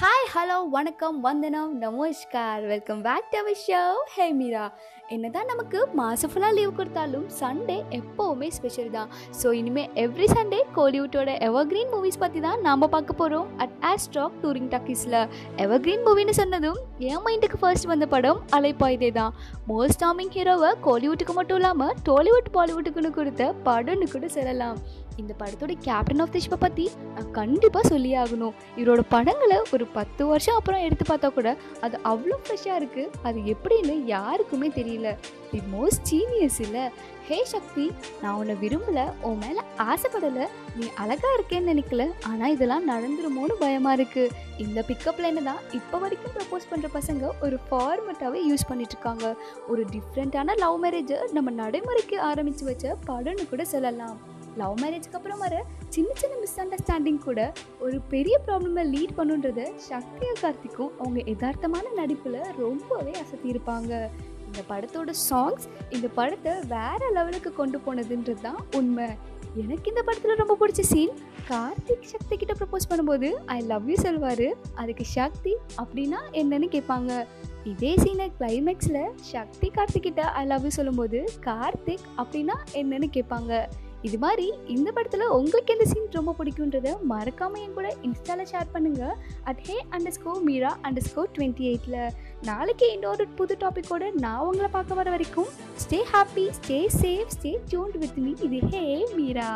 Hi hello வணக்கம் வந்தனம் நமஸ்கார். Welcome back to our show hey Meera என்னதான் நமக்கு மாதம் ஃபுல்லாக லீவ் கொடுத்தாலும் சண்டே எப்போவுமே ஸ்பெஷல் தான். ஸோ இனிமேல் எவ்ரி சண்டே கோலிவுட்டோட எவர்கிரீன் மூவிஸ் பற்றி தான் நாம் பார்க்க போகிறோம் அட் ஆஸ்ட்ராக் டூரிங் டாக்கீஸில் எவர்கிரீன் மூவின்னு சொன்னதும் என் மைண்டுக்கு ஃபர்ஸ்ட் வந்த படம் அலைப்பாய்தே தான். மோஸ்ட் டாமிங் ஹீரோவை கோலிவுட்டுக்கு மட்டும் இல்லாமல் டோலிவுட் பாலிவுட்டுக்குன்னு கொடுத்த படம்னு கூட சொல்லலாம். இந்த படத்தோட கேப்டன் ஆஃப் தி பற்றி நான் கண்டிப்பாக சொல்லி ஆகணும். இவரோட படங்களை ஒரு பத்து வருஷம் அப்புறம் எடுத்து பார்த்தா கூட அது அவ்வளோ ஃப்ரெஷ்ஷாக இருக்குது அது எப்படின்னு யாருக்குமே தெரியல. தி மோஸ்ட் ஜீனியஸ் இல்லை. ஹே சக்தி நான் உன்னை விரும்பல. உன் மேலே ஆசைப்படலை. நீ அழகாக இருக்கேன்னு நினைக்கல. ஆனால் இதெல்லாம் நடந்துருமோன்னு பயமாக இருக்குது இந்த பிக்கப் லைனை தான் இப்போ வரைக்கும் ப்ரப்போஸ் பண்ணுற பசங்க ஒரு ஃபார்மெட்டாகவே யூஸ் பண்ணிட்டுருக்காங்க ஒரு டிஃப்ரெண்ட்டான லவ் மேரேஜை நம்ம நடைமுறைக்கு ஆரம்பித்து வச்ச படம்னு கூட சொல்லலாம். லவ் மேரேஜ்க்கு அப்புறம் வர சின்ன சின்ன மிஸ் அண்டர்ஸ்டாண்டிங் கூட ஒரு பெரிய ப்ராப்ளமை லீட் பண்ணுன்றத சக்தியா கார்த்திக்கும் அவங்க யதார்த்தமான நடிப்பில் ரொம்பவே அசத்தியிருப்பாங்க. இந்த படத்தோட சாங்ஸ் இந்த படத்தை வேற லெவலுக்கு கொண்டு போனதுன்றது தான் உண்மை. எனக்கு இந்த படத்தில் ரொம்ப பிடிச்ச சீன் கார்த்திக் சக்தி கிட்ட ப்ரப்போஸ் பண்ணும்போது ஐ லவ் யூ சொல்வார். அதுக்கு சக்தி அப்படின்னா என்னன்னு கேட்பாங்க. இதே சீனை கிளைமேக்ஸில் சக்தி கார்த்திக் கிட்ட ஐ லவ் யூ சொல்லும்போது கார்த்திக் அப்படின்னா என்னன்னு கேட்பாங்க. இது மாதிரி இந்த படத்தில் உங்களுக்கு எந்த சீன் ரொம்ப பிடிக்குன்றத மறக்காம என் கூட இன்ஸ்டாவில் ஷேர் பண்ணுங்கள் at hey underscore Meera underscore twenty எயிட்டில் நாளைக்கு இன்னொரு புது டாப்பிக்கோடு நான் உங்களை பார்க்க வர வரைக்கும் stay happy stay safe stay tuned with me இது ஹே மீரா